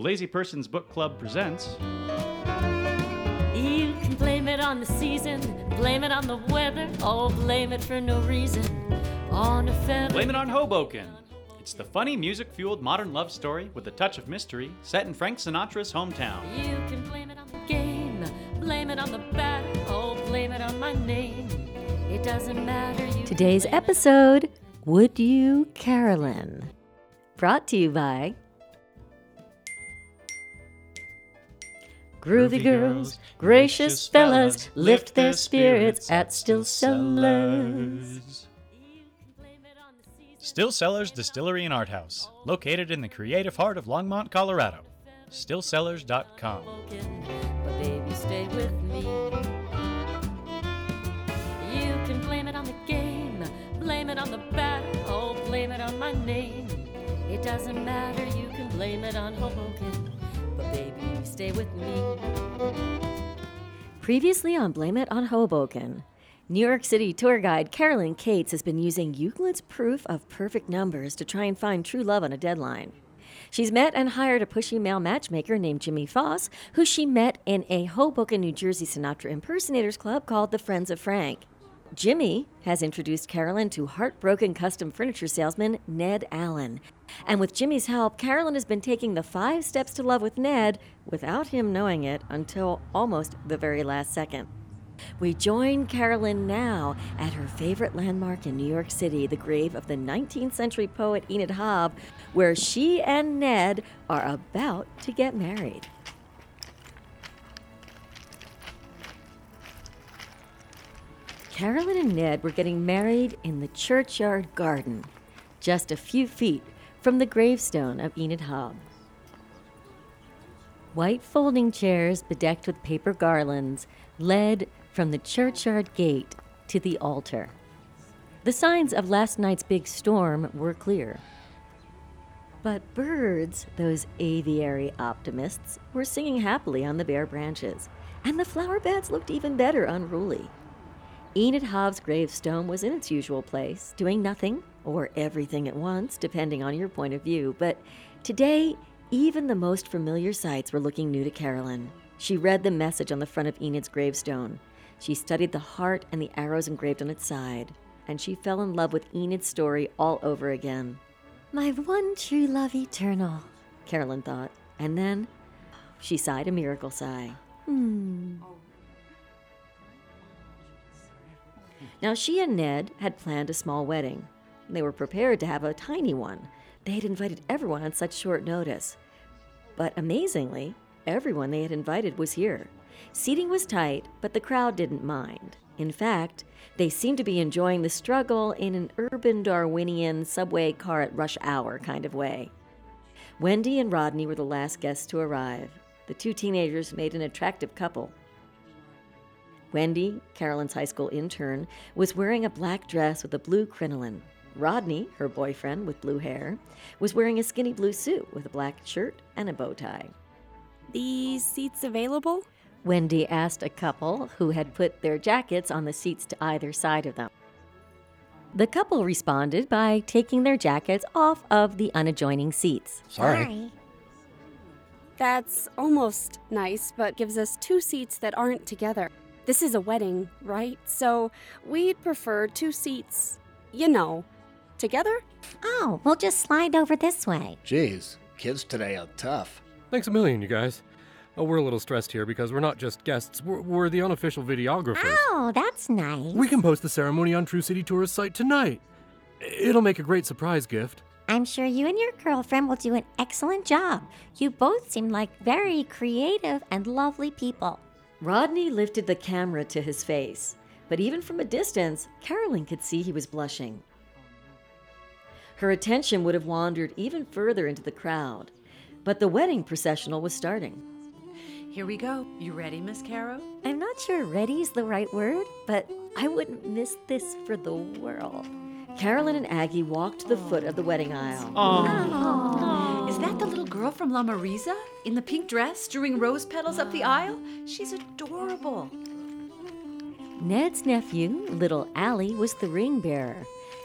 Lazy Person's Book Club presents. You can blame it on the season, blame it on the weather, oh, blame it for no reason. On a feather. Blame It on Hoboken. It's the funny, music fueled modern love story with a touch of mystery set in Frank Sinatra's hometown. You can blame it on the game, blame it on the batter, oh, blame it on my name. It doesn't matter. You Today's episode Would You, Carolyn? Brought to you by Groovy girls, gracious fellas, lift their spirits at Still Cellars. blame it on the season. Still Cellars Distillery and Art House, located in the creative heart of Longmont, Colorado. StillCellars.com. Hoboken, but baby, stay with me. You can blame it on the game, blame it on the batter, oh, blame it on my name. It doesn't matter, you can blame it on Hoboken, but baby, stay with me. Previously on Blame It on Hoboken, New York City tour guide Carolyn Cates has been using Euclid's proof of perfect numbers to try and find true love on a deadline. She's met and hired a pushy male matchmaker named Jimmy Foss, who she met in a Hoboken, New Jersey Sinatra impersonators club called the Friends of Frank. Jimmy has introduced Carolyn to heartbroken custom furniture salesman Ned Allen. And with Jimmy's help, Carolyn has been taking the five steps to love with Ned without him knowing it until almost the very last second. We join Carolyn now at her favorite landmark in New York City, the grave of the 19th century poet Enid Hobb, where she and Ned are about to get married. Carolyn and Ned were getting married in the churchyard garden, just a few feet from the gravestone of Enid Hobb. White folding chairs bedecked with paper garlands led from the churchyard gate to the altar. The signs of last night's big storm were clear. But birds, those aviary optimists, were singing happily on the bare branches, and the flower beds looked even better unruly. Enid Hobb's gravestone was in its usual place, doing nothing or everything at once, depending on your point of view. But today, even the most familiar sights were looking new to Carolyn. She read the message on the front of Enid's gravestone. She studied the heart and the arrows engraved on its side, and she fell in love with Enid's story all over again. My one true love eternal, Carolyn thought. And then she sighed a miracle sigh. Hmm. Now, she and Ned had planned a small wedding. They were prepared to have a tiny one. They had invited everyone on such short notice. But amazingly, everyone they had invited was here. Seating was tight, but the crowd didn't mind. In fact, they seemed to be enjoying the struggle in an urban Darwinian subway car at rush hour kind of way. Wendy and Rodney were the last guests to arrive. The two teenagers made an attractive couple. Wendy, Carolyn's high school intern, was wearing a black dress with a blue crinoline. Rodney, her boyfriend with blue hair, was wearing a skinny blue suit with a black shirt and a bow tie. These seats available? Wendy asked a couple who had put their jackets on the seats to either side of them. The couple responded by taking their jackets off of the unadjoining seats. Sorry. That's almost nice, but gives us two seats that aren't together. This is a wedding, right? So we'd prefer two seats, you know, together? Oh, we'll just slide over this way. Jeez, kids today are tough. Thanks a million, you guys. Oh, we're a little stressed here because we're not just guests, we're, we're the unofficial videographers. Oh, that's nice. We can post the ceremony on True City Tourist site tonight. It'll make a great surprise gift. I'm sure you and your girlfriend will do an excellent job. You both seem like very creative and lovely people. Rodney lifted the camera to his face, but even from a distance, Carolyn could see he was blushing. Her attention would have wandered even further into the crowd, but the wedding processional was starting. Here we go. You ready, Miss Caro? I'm not sure ready is the right word, but I wouldn't miss this for the world. Carolyn and Aggie walked to the foot of the wedding aisle. Is that the little girl from La Marisa in the pink dress strewing rose petals up the aisle? She's adorable. Ned's nephew, little Allie, was the ring bearer.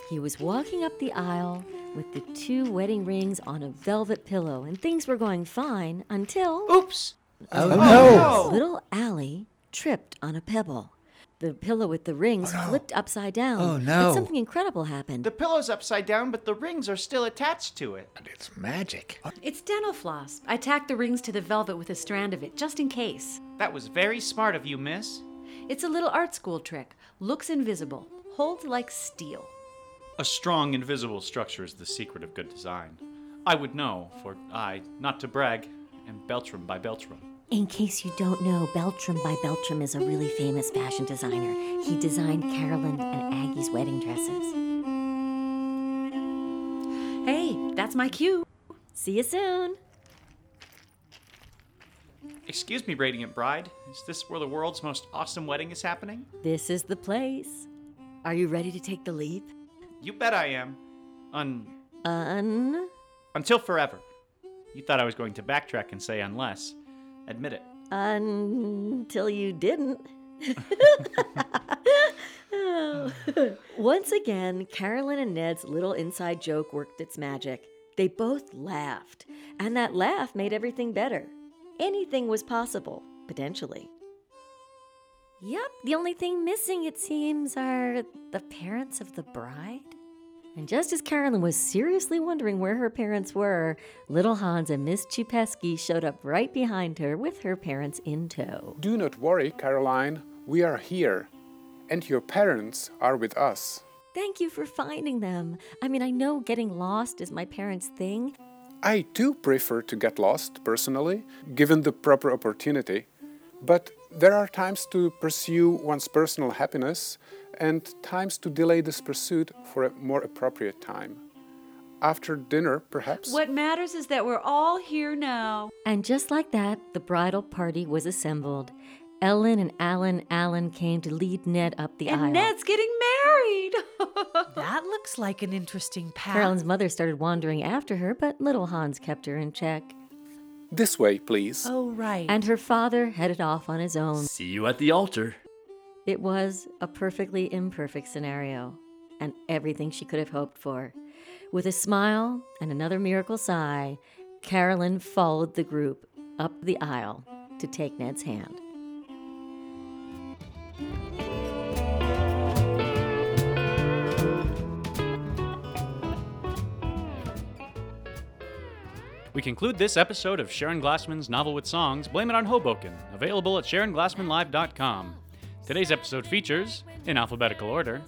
He was walking up the aisle with the two wedding rings on a velvet pillow, and things were going fine until Oops! Oh, no! little Allie tripped on a pebble. The pillow with the rings oh, flipped upside down. Oh, But something incredible happened. The pillow's upside down, but the rings are still attached to it. And it's magic. It's dental floss. I tacked the rings to the velvet with a strand of it, just in case. That was very smart of you, miss. It's a little art school trick. Looks invisible, holds like steel. A strong, invisible structure is the secret of good design. I would know, for I, not to brag, am Beltram by Beltram. In case you don't know, Beltram by Beltram is a really famous fashion designer. He designed Carolyn and Aggie's wedding dresses. Hey, that's my cue. See you soon. Excuse me, Radiant Bride. Is this where the world's most awesome wedding is happening? This is the place. Are you ready to take the leap? You bet I am. Un. Un. Until forever. You thought I was going to backtrack and say unless. Admit it. Until you didn't. Once again, Carolyn and Ned's little inside joke worked its magic. They both laughed, and that laugh made everything better. Anything was possible, potentially. Yep, the only thing missing, it seems, are the parents of the bride. And just as Carolyn was seriously wondering where her parents were, little Hans and Miss Chupesky showed up right behind her with her parents in tow. Do not worry, Caroline. We are here. And your parents are with us. Thank you for finding them. I mean, I know getting lost is my parents' thing. I do prefer to get lost, personally, given the proper opportunity. But there are times to pursue one's personal happiness and times to delay this pursuit for a more appropriate time. After dinner, perhaps? What matters is that we're all here now. And just like that, the bridal party was assembled. Ellen and Alan Allen came to lead Ned up the and aisle. Ned's getting married. That looks like an interesting path. Carolyn's mother started wandering after her, but little Hans kept her in check. This way, please. Oh, right. And her father headed off on his own. See you at the altar. It was a perfectly imperfect scenario, and everything she could have hoped for. With a smile and another miracle sigh, Carolyn followed the group up the aisle to take Ned's hand. We conclude this episode of Sharon Glassman's Novel with Songs, Blame It on Hoboken, available at SharonGlassmanLive.com. Today's episode features, in alphabetical order,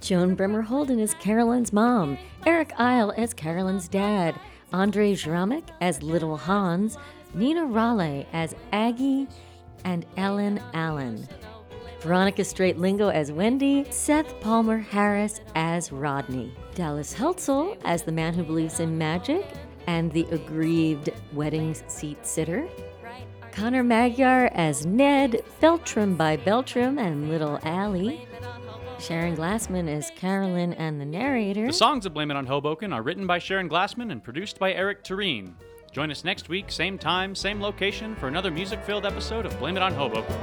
Joan Bremer Holden as Carolyn's mom, Eric Isle as Carolyn's dad, Andre Jramek as Little Hans, Nina Raleigh as Aggie, and Ellen Allen. Veronica Straight Lingo as Wendy, Seth Palmer Harris as Rodney, Dallas Heltzel as the man who believes in magic and the aggrieved wedding seat sitter, Connor Magyar as Ned, Beltram by Beltram and Little Allie, Sharon Glassman as Carolyn and the narrator. The songs of Blame It on Hoboken are written by Sharon Glassman and produced by Eric Tureen. Join us next week, same time, same location, for another music filled episode of Blame It on Hoboken.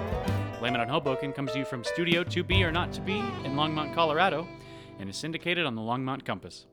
Blame It on Hoboken comes to you from Studio To Be or Not To Be in Longmont, Colorado, and is syndicated on the Longmont Compass.